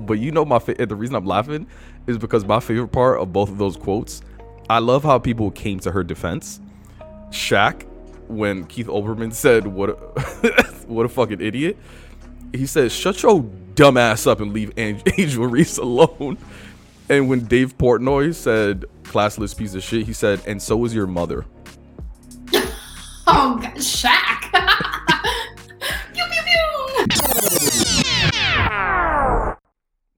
But you know my fa- the reason I'm laughing is because my favorite part of both of those quotes, I love how people came to her defense. Shaq, when Keith Olbermann said what a, what a fucking idiot, he says, "Shut your dumb ass up and leave Angel Reese alone." And when Dave Portnoy said classless piece of shit, he said, "And so was your mother." oh, God, Shaq.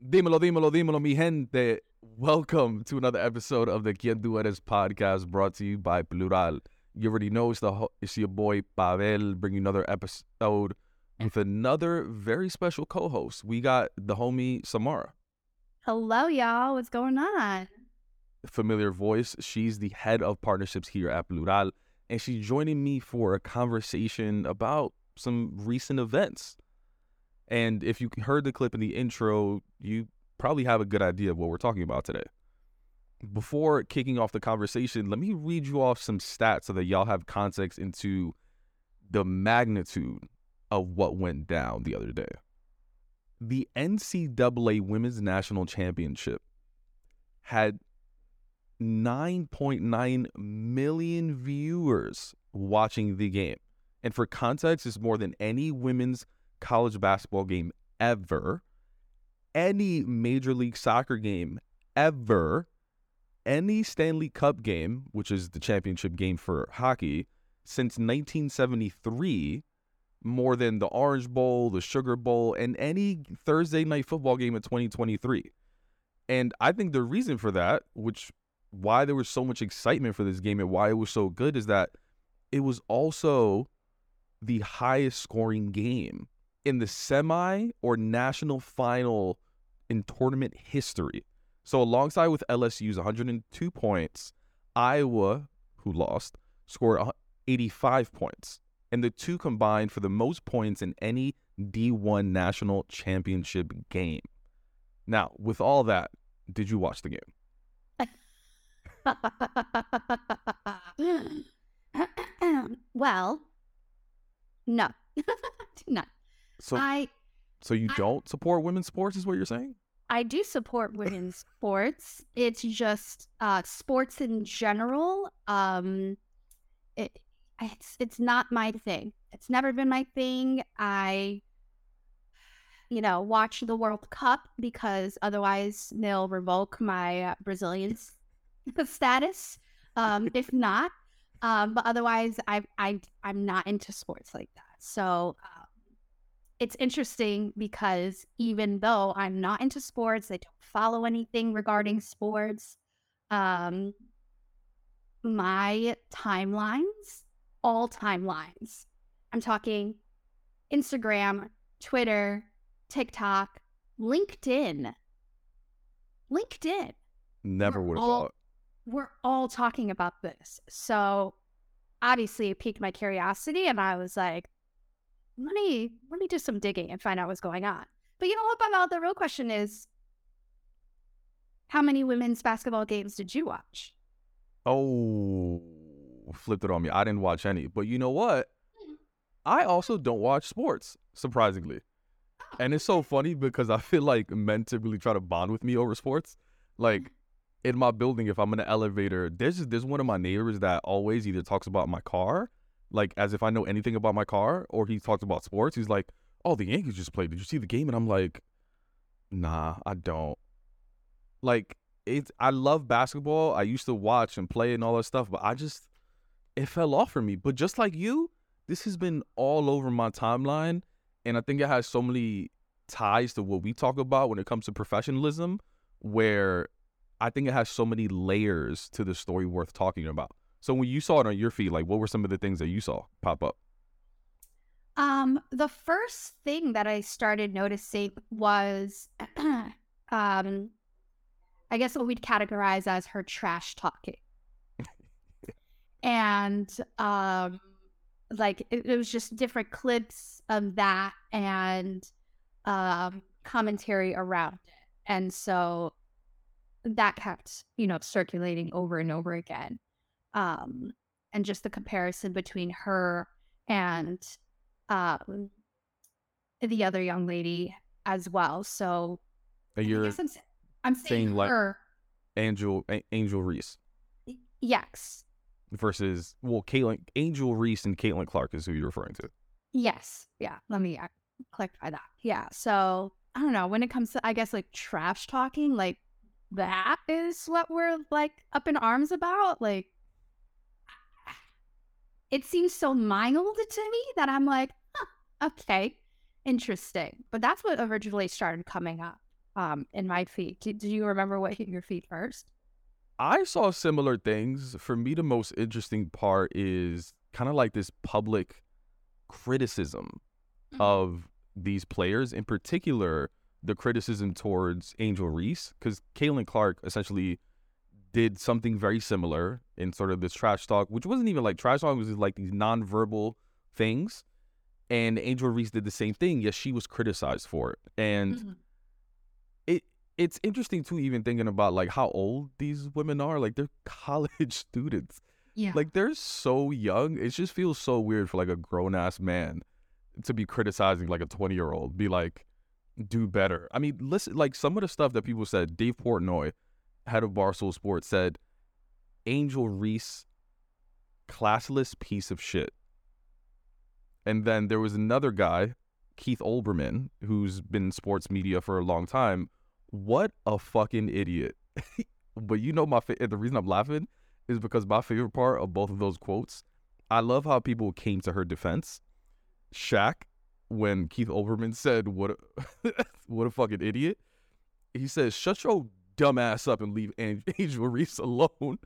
Dímelo, dímelo, dímelo, mi gente. Welcome to another episode of the Quien Tú Eres podcast brought to you by Plural. You already know it's, the ho- it's your boy Pabel bringing another episode with another very special co host. We got the homie Samara. Hello, y'all. What's going on? familiar voice. She's the head of partnerships here at Plural, and she's joining me for a conversation about some recent events. And if you heard the clip in the intro, you probably have a good idea of what we're talking about today. Before kicking off the conversation, let me read you off some stats so that y'all have context into the magnitude of what went down the other day. The NCAA Women's National Championship had 9.9 million viewers watching the game. And for context, it's more than any women's college basketball game ever, any Major League Soccer game ever, any Stanley Cup game, which is the championship game for hockey, since 1973, more than the Orange Bowl, the Sugar Bowl, and any Thursday night football game in 2023. And I think the reason for that, which why there was so much excitement for this game and why it was so good is that it was also the highest scoring game in the semi or national final in tournament history. So alongside with LSU's 102 points, Iowa, who lost, scored 85 points. And the two combined for the most points in any D1 national championship game. Now, with all that, did you watch the game? well, no, no. So, I so you I- don't support women's sports, is what you're saying? I do support women's sports. It's just uh, sports in general. Um, it it's it's not my thing. It's never been my thing. I, you know, watch the World Cup because otherwise they'll revoke my uh, Brazilian status. Um, if not, um, but otherwise, I I I'm not into sports like that. So. It's interesting because even though I'm not into sports, I don't follow anything regarding sports. Um, my timelines, all timelines, I'm talking Instagram, Twitter, TikTok, LinkedIn. LinkedIn. Never would have thought. We're all talking about this. So obviously it piqued my curiosity and I was like, let me let me do some digging and find out what's going on. But you know what, Pabel? The real question is how many women's basketball games did you watch? Oh, flipped it on me. I didn't watch any. But you know what? Hmm. I also don't watch sports, surprisingly. Oh. And it's so funny because I feel like men typically try to bond with me over sports. Like mm-hmm. in my building, if I'm in an elevator, there's there's one of my neighbors that always either talks about my car, like as if I know anything about my car, or he talks about sports. He's like, "Oh, the Yankees just played. Did you see the game?" And I'm like, "Nah, I don't." Like it's I love basketball. I used to watch and play and all that stuff, but I just it fell off for me. But just like you, this has been all over my timeline, and I think it has so many ties to what we talk about when it comes to professionalism, where I think it has so many layers to the story worth talking about. So when you saw it on your feed, like what were some of the things that you saw pop up? Um, the first thing that I started noticing was um I guess what we'd categorize as her trash talking. and um like it, it was just different clips of that and um commentary around it. And so that kept, you know, circulating over and over again. Um and just the comparison between her and um the other young lady as well. So you're I'm, s- I'm saying, saying, like- her. Angel A- Angel Reese Yes. versus well, Caitlin Angel Reese and Caitlin Clark is who you're referring to. Yes. Yeah. Let me uh, clarify that. Yeah. So I don't know. When it comes to, I guess, like trash talking, like that is what we're like up in arms about. Like, it seems so mild to me that I'm like, huh, okay, interesting. But that's what originally started coming up um, in my feed. Do, do you remember what hit your feed first? I saw similar things. For me, the most interesting part is kind of like this public criticism Mhm. of these players, in particular, the criticism towards Angel Reese, because Caitlin Clark essentially did something very similar in sort of this trash talk, which wasn't even like trash talk, it was just like these nonverbal things. And Angel Reese did the same thing, yet she was criticized for it. And Mhm. it it's interesting too, even thinking about like how old these women are. Like they're college students. Yeah. Like they're so young. It just feels so weird for like a grown ass man to be criticizing like a 20 year old. Be like, do better. I mean, listen, like some of the stuff that people said, Dave Portnoy, head of Barstool Sports, said Angel Reese, classless piece of shit. And then there was another guy, Keith Olbermann, who's been in sports media for a long time. What a fucking idiot. but you know my fa- the reason I'm laughing is because my favorite part of both of those quotes, I love how people came to her defense. Shaq, when Keith Olbermann said, "What, a, what a fucking idiot," he says, "Shut your dumb ass up and leave Angel Reese alone."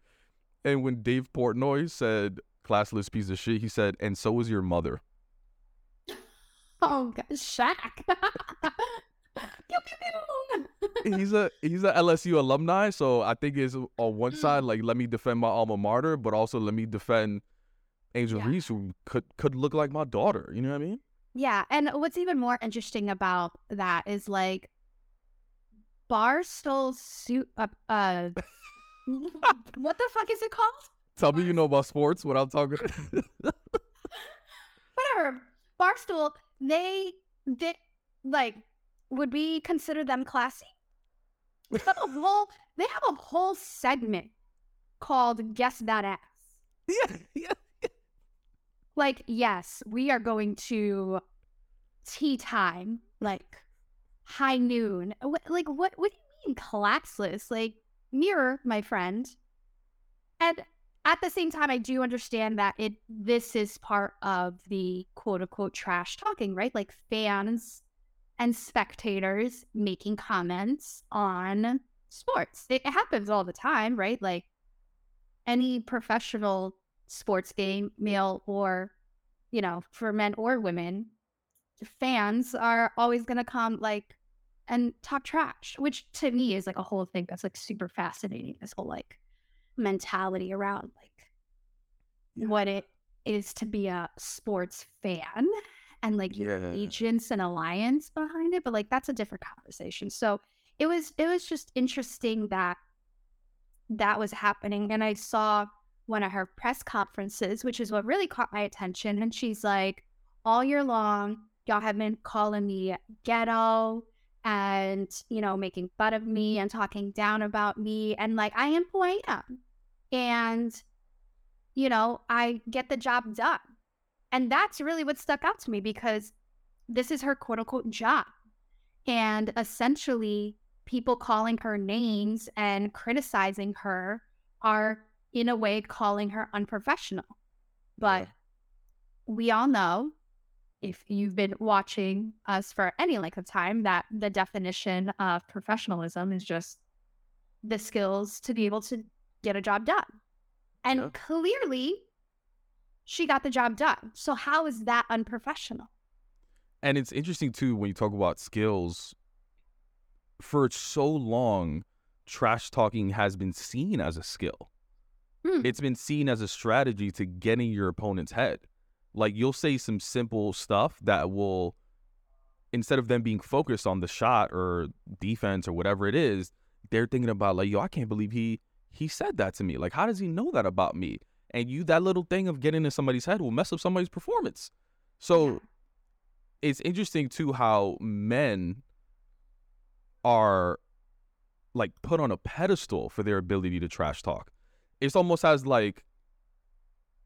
And when Dave Portnoy said, "Classless piece of shit," he said, "And so is your mother." oh, God, Shaq. He's a he's a LSU alumni, so I think it's on one Mm. side like let me defend my alma mater, but also let me defend Angel Yeah. Reese, who could could look like my daughter. You know what I mean? Yeah, and what's even more interesting about that is like Barstool suit uh, uh what the fuck is it called? Tell me you know about sports without talking. Whatever. Barstool, they they like would we consider them classy? They have a whole they have a whole segment called Guess That Ass. yeah, yeah. like yes we are going to tea time like high noon uh, what, like what what do you mean classless like mirror my friend. And at the same time i do understand that it this is part of the quote unquote trash talking right? Like fans and spectators making comments on sports. It happens all the time right? Like any professional sports game, male or, you know, for men or women, fans are always going to come like and talk trash, which to me is like a whole thing that's like super fascinating. This whole like mentality around like what it is to be a sports fan and like Yeah. agents and alliance behind it. But like that's a different conversation. So it was it was just interesting that that was happening. And I saw one of her press conferences, which is what really caught my attention. And she's like, all year long, y'all have been calling me ghetto and, you know, making fun of me mm-hmm. and talking down about me. And like, I am who I am. And, you know, I get the job done. And that's really what stuck out to me because this is her quote unquote job. And essentially, people calling her names and criticizing her are in a way calling her unprofessional. But Yeah. we all know if you've been watching us for any length of time that the definition of professionalism is just the skills to be able to get a job done. And Yeah. clearly she got the job done. So how is that unprofessional? And it's interesting too when you talk about skills. For so long, trash talking has been seen as a skill. Hmm. It's been seen as a strategy to get in your opponent's head. Like you'll say some simple stuff that will, instead of them being focused on the shot or defense or whatever it is, they're thinking about like, yo, I can't believe he he said that to me. Like, how does he know that about me? And you, that little thing of getting in somebody's head will mess up somebody's performance. So Yeah. it's interesting too how men are like put on a pedestal for their ability to trash talk. It's almost as like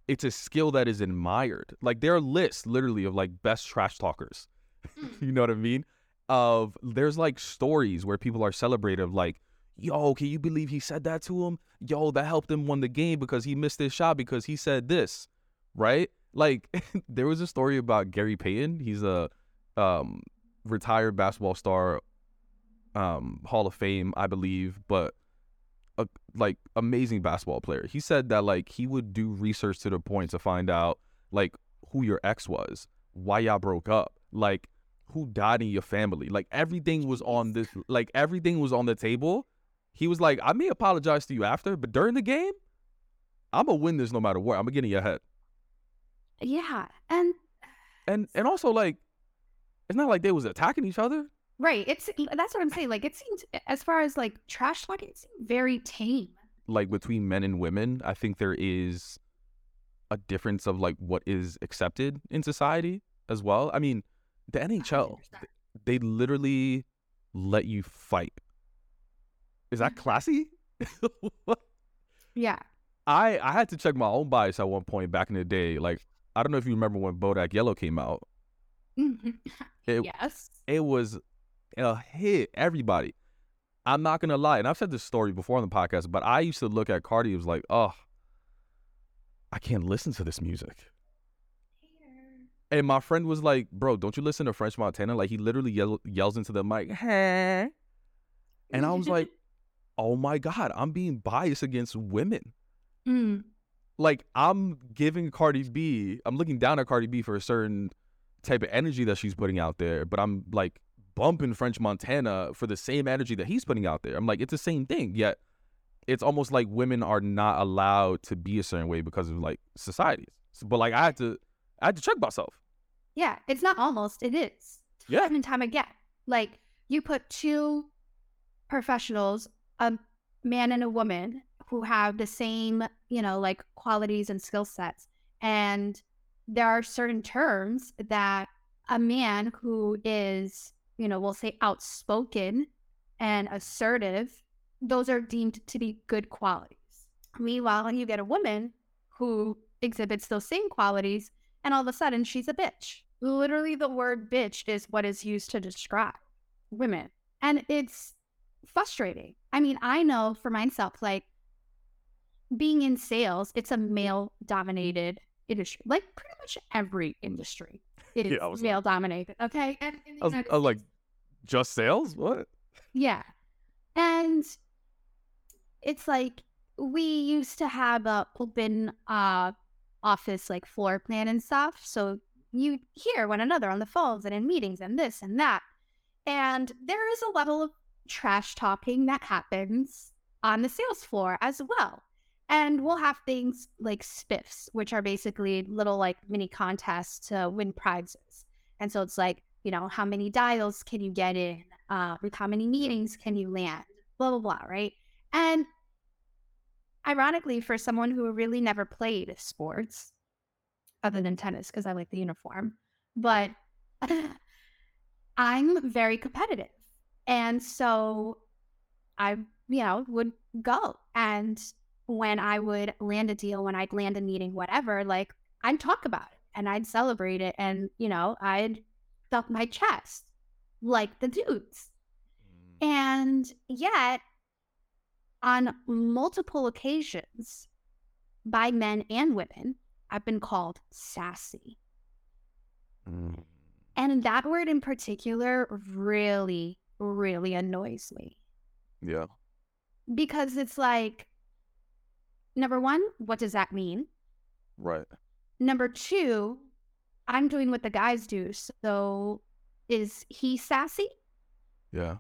it's a skill that is admired. Like there are lists literally of like best trash talkers. you know what I mean? Of there's like stories where people are celebrated of like, yo, can you believe he said that to him? Yo, that helped him win the game because he missed his shot because he said this, right? Like there was a story about Gary Payton. He's a um, retired basketball star, um, Hall of Fame, I believe, but a like amazing basketball player. He said that like he would do research to the point to find out like who your ex was, why y'all broke up, like who died in your family. Like everything was on this like everything was on the table. He was like, I may apologize to you after, but during the game, I'm gonna win this no matter what. I'm gonna get in your head. Yeah. And And and also like it's not like they was attacking each other. Right, it's that's what I'm saying. Like it seems as far as like trash talking, it seems very tame. like between men and women, I think there is a difference of like what is accepted in society as well. I mean, the NHL, they literally let you fight. Is that mm-hmm. classy? Yeah. I I had to check my own bias at one point back in the day. Like I don't know if you remember when Bodak Yellow came out. Mm-hmm. It yes. it was a hit. Everybody. I'm not gonna lie, and I've said this story before on the podcast, but I used to look at Cardi. It was like, oh, I can't listen to this music. And my friend was like, bro, don't you listen to French Montana? Like he literally yell, yells into the mic, huh? And I was like, oh my god, I'm being biased against women. Mm. Like I'm giving Cardi B, I'm looking down at Cardi B for a certain type of energy that she's putting out there, but I'm like bumping French Montana for the same energy that he's putting out there. I'm like, it's the same thing. Yet it's almost like women are not allowed to be a certain way because of like societies. So- but like I had to I had to check myself. Yeah, it's not almost, it is. Yeah. Time and time again. Like you put two professionals, a man and a woman who have the same, you know, like qualities and skill sets. And there are certain terms that a man who is, you know, we'll say outspoken and assertive, those are deemed to be good qualities. Meanwhile, you get a woman who exhibits those same qualities and all of a sudden she's a bitch. Literally, the word bitch is what is used to describe women. And it's frustrating. I mean, I know for myself, like being in sales, it's a male dominated industry, like pretty much every industry. It is Yeah, I was like- male dominated. Okay. And in the I was, United I was like, States- just sales? What? yeah. And it's like we used to have a open uh office like floor plan and stuff. So you hear one another on the phones and in meetings and this and that. And there is a level of trash talking that happens on the sales floor as well. And we'll have things like spiffs, which are basically little like mini contests to win prizes. And so it's like, you know, how many dials can you get in? Uh, with how many meetings can you land? Blah, blah, blah, right? And ironically, for someone who really never played sports other than tennis, because I like the uniform, but I'm very competitive. And so I, you know, would go. And when I would land a deal, when I'd land a meeting, whatever, like I'd talk about it and I'd celebrate it. And, you know, I'd stuff my chest like the dudes. And yet, on multiple occasions by men and women, I've been called sassy. Mm. And that word in particular really, really annoys me Yeah. because it's like, number one, what does that mean? Right. Number two, I'm doing what the guys do. So is he sassy? Yeah.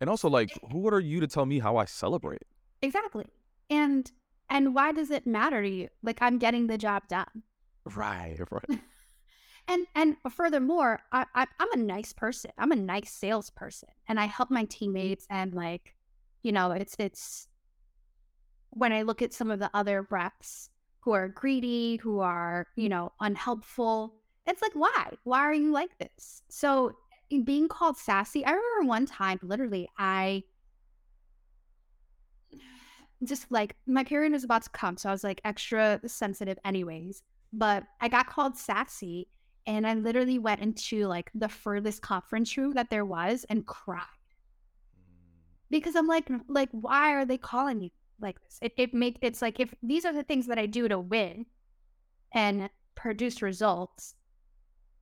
And also, like, who are you to tell me how I celebrate? Exactly. And and why does it matter to you? Like I'm getting the job done. Right. Right. And and furthermore, I, I I'm a nice person. I'm a nice salesperson, and I help my teammates. And like, you know, it's it's when I look at some of the other reps who are greedy, who are you mm. know unhelpful. It's like, why? Why are you like this? So being called sassy, I remember one time, literally, I just like my period was about to come, so I was like extra sensitive, anyways. But I got called sassy, and I literally went into like the furthest conference room that there was and cried mm. because I'm like, like, why are they calling me like this? It it make it's like if these are the things that I do to win and produce results,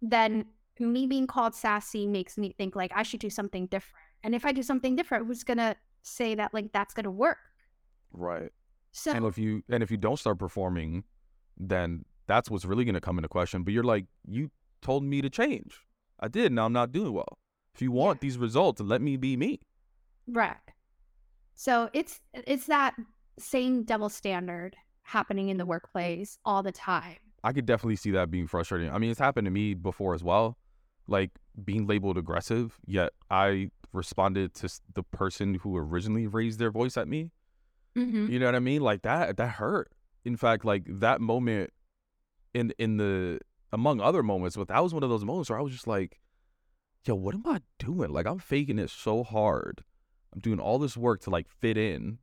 then me being called sassy makes me think like I should do something different. And if I do something different, who's gonna say that like that's gonna work? Right. So And if you and if you don't start performing, then that's what's really to come into question. But you're like, you told me to change. I did. Now I'm not doing well. If you want these results, let me be me. right. So it's it's that same double standard happening in the workplace all the time. I could definitely see that being frustrating. I mean, it's happened to me before as well. Like being labeled aggressive, yet I responded to the person who originally raised their voice at me. Mm-hmm. You know what I mean? Like that that hurt. In fact, like that moment in in the among other moments, but that was one of those moments where I was just like, yo, what am I doing? Like I'm faking it so hard. I'm doing all this work to like fit in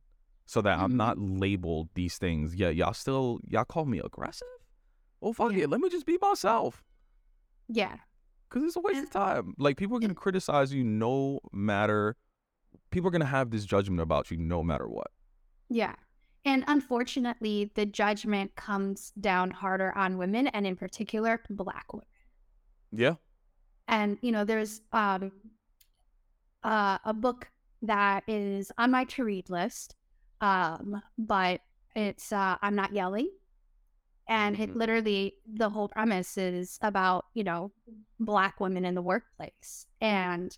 so that I'm Mhm. not labeled these things. Yeah, y'all still y'all call me aggressive? Oh fuck Yeah. it. Let me just be myself. Yeah. Cause it's a waste of time. Like people are gonna criticize you no matter people are gonna have this judgment about you no matter what. Yeah. And unfortunately, the judgment comes down harder on women and in particular black women. Yeah. And you know, there's um uh, a book that is on my to read list. Um, but it's uh I'm not yelling. And it Mhm. literally the whole premise is about, you know, black women in the workplace. And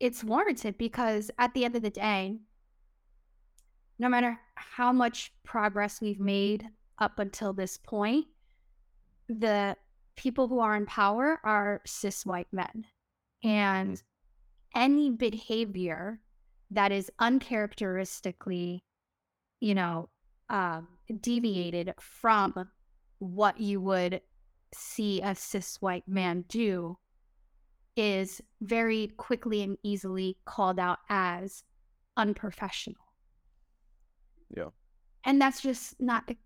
it's warranted because at the end of the day, no matter how much progress we've made up until this point, the people who are in power are cis white men. And any behavior that is uncharacteristically, you know, um, deviated from what you would see a cis white man do is very quickly and easily called out as unprofessional. Yeah. And that's just not the,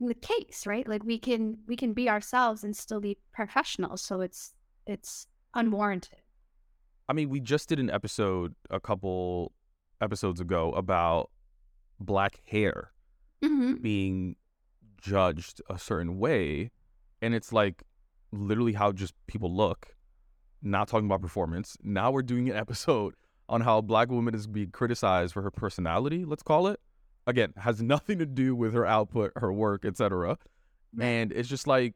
the case, right? Like we can we can be ourselves and still be professional. So it's it's unwarranted. I mean, we just did an episode a couple episodes ago about black hair Mm-hmm. being judged a certain way. And it's like literally how just people look, not talking about performance. Now we're doing an episode on how a black woman is being criticized for her personality, let's call it. Again, has nothing to do with her output, her work, etc. And it's just like,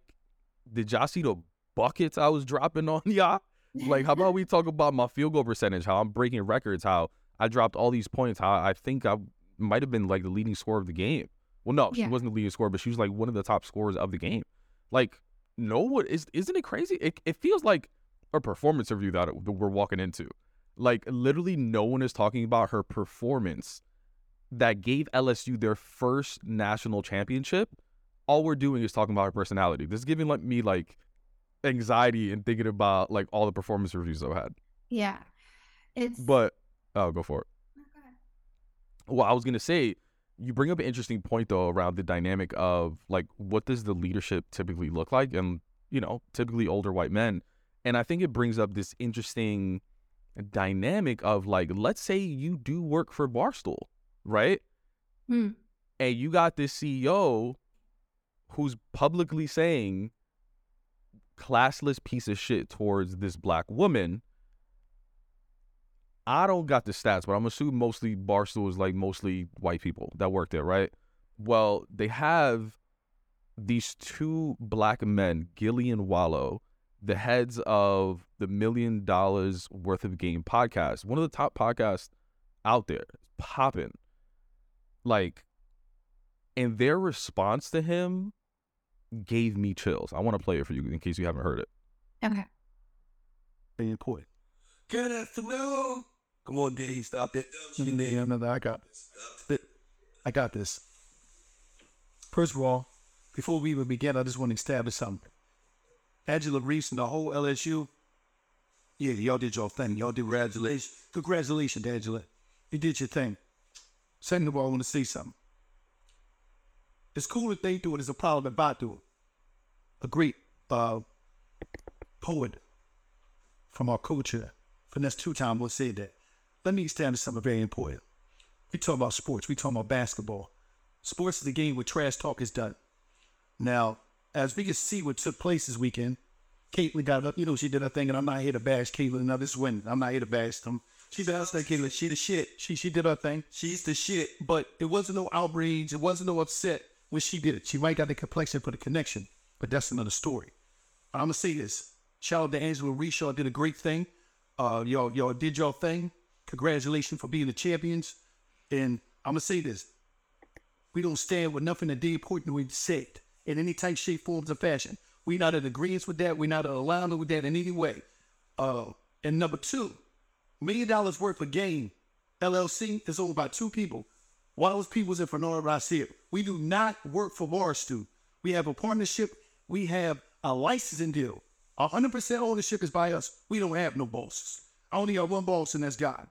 did y'all see the buckets I was dropping on y'all? Like, how about we talk about my field goal percentage, how I'm breaking records, how I dropped all these points, how I think I might have been like the leading scorer of the game. Well, no, she wasn't the leading scorer, but she was like one of the top scorers of the game. Like, no one is, isn't it crazy? It, it feels like a performance review that, that we're walking into. Like, literally, no one is talking about her performance that gave LSU their first national championship. All we're doing is talking about her personality. This is giving like me like anxiety and thinking about like all the performance reviews I've had. Yeah. It's But oh, go for it. Well, I was gonna say, you bring up an interesting point though around the dynamic of like what does the leadership typically look like, and you know, typically older white men, and I think it brings up this interesting dynamic of like, let's say you do work for Barstool, right? Hmm. And you got this CEO who's publicly saying classless piece of shit towards this black woman. I don't got the stats, but I'm assuming mostly Barstool is like mostly white people that work there, right? Well, they have these two black men, Gillie and Wallo, the heads of the Million Dollars Worth of Game podcast, one of the top podcasts out there, popping. Like, and their response to him gave me chills. I want to play it for you in case you haven't heard it. Okay. Very important. Good afternoon. Come on, Dave. Stop it. Yeah, no, no, I got this. I got this. First of all, before we even begin, I just want to establish something. Angela Reese and the whole LSU, yeah, y'all did your thing. Y'all did congratulations. Congratulations, Angela. You did your thing. Second of all, I want to say something. It's cool that they do it. It's a problem if I do it. A great uh, poet from our culture, Finesse Two Time, will say that. Let me establish something very important. We talk about sports. We talk about basketball. Sports is the game where trash talk is done. Now, as we can see what took place this weekend, Caitlin got up. You know, she did her thing, and I'm not here to bash Caitlin. Now, this is when I'm not here to bash them. She does that, Caitlin. She the shit. She she did her thing. She's the shit. But it wasn't no outrage. It wasn't no upset when she did it. She might got the complexion for the connection, but that's another story. I'm gonna say this. Shout out to Angela Reese. Did a great thing. Uh, y'all y'all did your thing. Congratulations for being the champions. And I'm gonna say this. We don't stand with nothing that Dave Portnoy said in any type, shape, forms, or fashion. We not in agreement with that. We not aligned with that in any way. Uh, and number two, million dollars worth of game LLC is owned by two people. Wallace Peeples and Fernando Rossier. We do not work for Barstool. We have a partnership. We have a licensing deal. 100% ownership is by us. We don't have no bosses. I only have one boss, and that's God.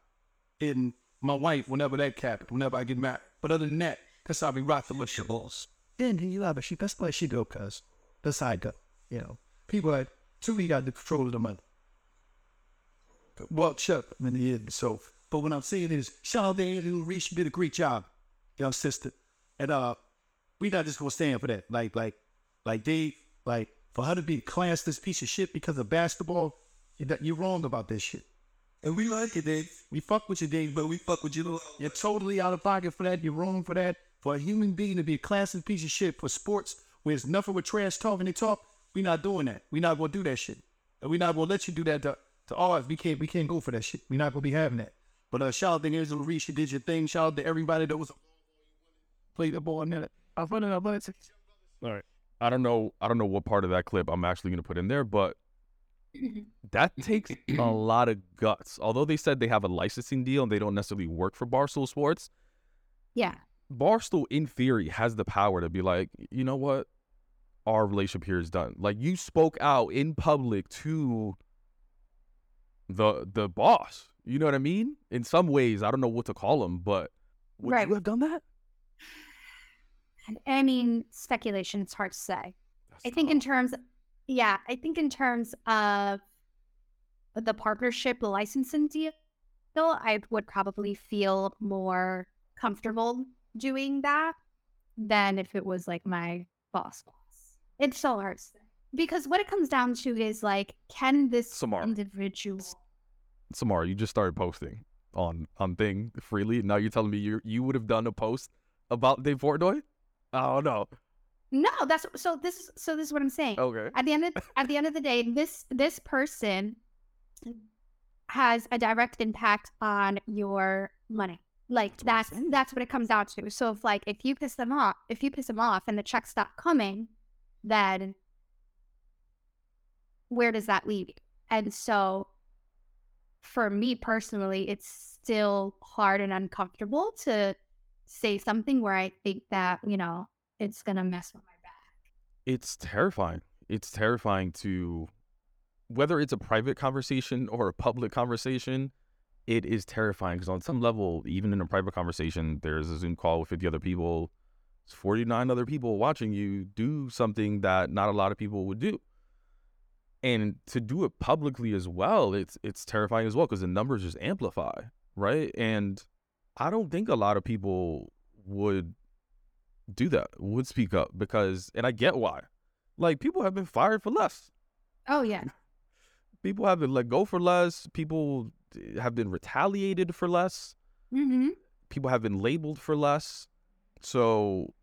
And my wife, whenever that happens, whenever I get married. But other than that, that's how we rock the with your boss. Then you have a she. That's why she do, cuz. I go. You know, people that truly got the control of the money. Well, shut up in the end. So, but what I'm saying is, to Andrew Reese. Did a great job, young sister. And uh, we not just gonna stand for that. Like, like, like Dave, like for her to be a this piece of shit because of basketball, you're wrong about this shit. And we like it, Dave. We fuck with you, Dave, but we fuck with you. You're totally out of pocket for that. You're wrong for that. For a human being to be a classless piece of shit for sports where it's nothing with trash talking they talk, we not doing that. We not gonna do that shit. And we not gonna let you do that to, to ours. We can't we can't go for that shit. We not gonna be having that. But uh shout out to Angela Reese, you did your thing. Shout out to everybody that was played the ball in it. I run it, I run it. All right. I don't know. I don't know what part of that clip I'm actually going to put in there, but that takes a lot of guts. Although they said they have a licensing deal and they don't necessarily work for Barstool Sports, Yeah. Barstool, in theory, has the power to be like, you know what, our relationship here is done. Like you spoke out in public to the the boss. You know what I mean? In some ways, I don't know what to call him, but would Right. you have done that? I mean, speculation. It's hard to say. I think in terms, yeah, I think in terms of the partnership, licensing deal, I would probably feel more comfortable doing that than if it was like my boss boss. It's so hard to say. Because what it comes down to is like, can this Samara. individual Samara, you just started posting on on thing freely. Now you're telling me you you would have done a post about Dave Portnoy? Oh no. No, that's so this is so this is what I'm saying. Okay. at the end of at the end of the day, this this person has a direct impact on your money. Like that's that's what it comes down to. So if like if you piss them off, if you piss them off and the checks stop coming, then where does that leave you? And so for me personally, it's still hard and uncomfortable to say something where I think that, you know, it's gonna mess with my back. It's terrifying. It's terrifying to whether it's a private conversation or a public conversation, it is terrifying because on some level, even in a private conversation, there's a Zoom call with 50 other people, it's 49 other people watching you do something that not a lot of people would do. And to do it publicly as well, it's it's terrifying as well because the numbers just amplify, right? And I don't think a lot of people would do that, would speak up because, and I get why. Like people have been fired for less. Oh yeah. People have been let go for less. People have been retaliated for less. Mm-hmm. People have been labeled for less. So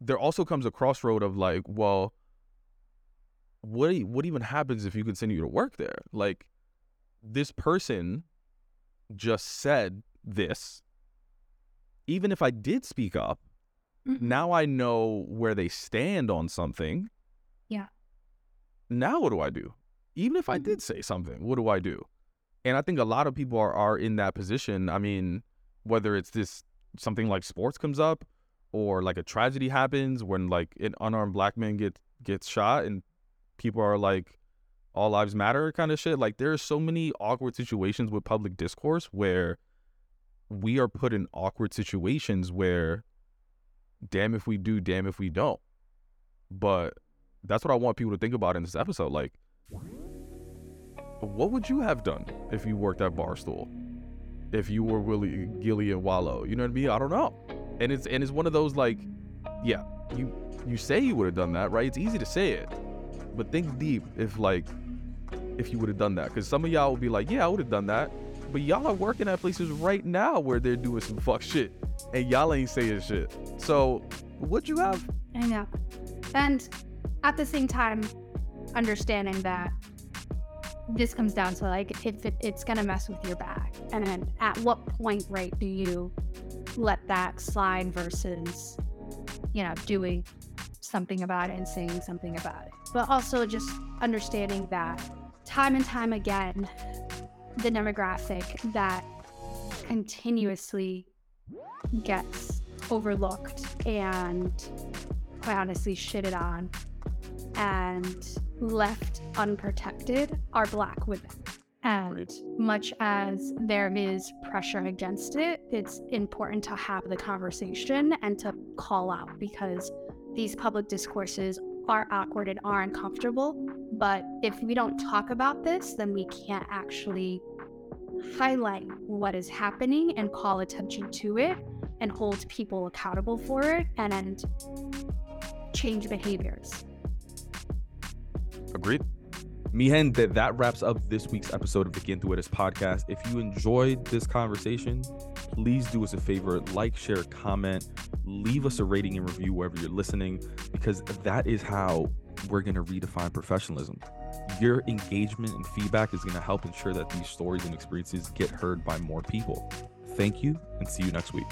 there also comes a crossroad of like, well, what what even happens if you continue to work there? Like this person just said this. Even if I did speak up, Mhm. now I know where they stand on something. Yeah. Now what do I do? Even if I Mhm. did say something, what do I do? And I think a lot of people are, are in that position. I mean, whether it's this something like sports comes up or like a tragedy happens when like an unarmed black man gets gets shot and people are like all lives matter kind of shit. Like there are so many awkward situations with public discourse where we are put in awkward situations where damn if we do, damn if we don't. But that's what I want people to think about in this episode. Like, what would you have done if you worked at Barstool? If you were Willie Gillie and Wallo? You know what I mean? I don't know. And it's and it's one of those like, yeah, you you say you would have done that, right? It's easy to say it. But think deep if like if you would have done that. Cause some of y'all will be like, Yeah, I would have done that. But y'all are working at places right now where they're doing some fuck shit. And y'all ain't saying shit. So would you have? I know. And at the same time, understanding that this comes down to like if it, it's gonna mess with your back, and then at what point, right, do you let that slide versus, you know, doing something about it and saying something about it. But also just understanding that time and time again, the demographic that continuously gets overlooked and quite honestly shitted on and left unprotected are black women. And much as there is pressure against it, it's important to have the conversation and to call out because these public discourses are awkward and are uncomfortable. But if we don't talk about this, then we can't actually highlight what is happening and call attention to it and hold people accountable for it and, and change behaviors. Agreed. Mihen, that, that wraps up this week's episode of the Get podcast. If you enjoyed this conversation, please do us a favor like, share, comment, leave us a rating and review wherever you're listening, because that is how we're going to redefine professionalism. Your engagement and feedback is going to help ensure that these stories and experiences get heard by more people. Thank you and see you next week.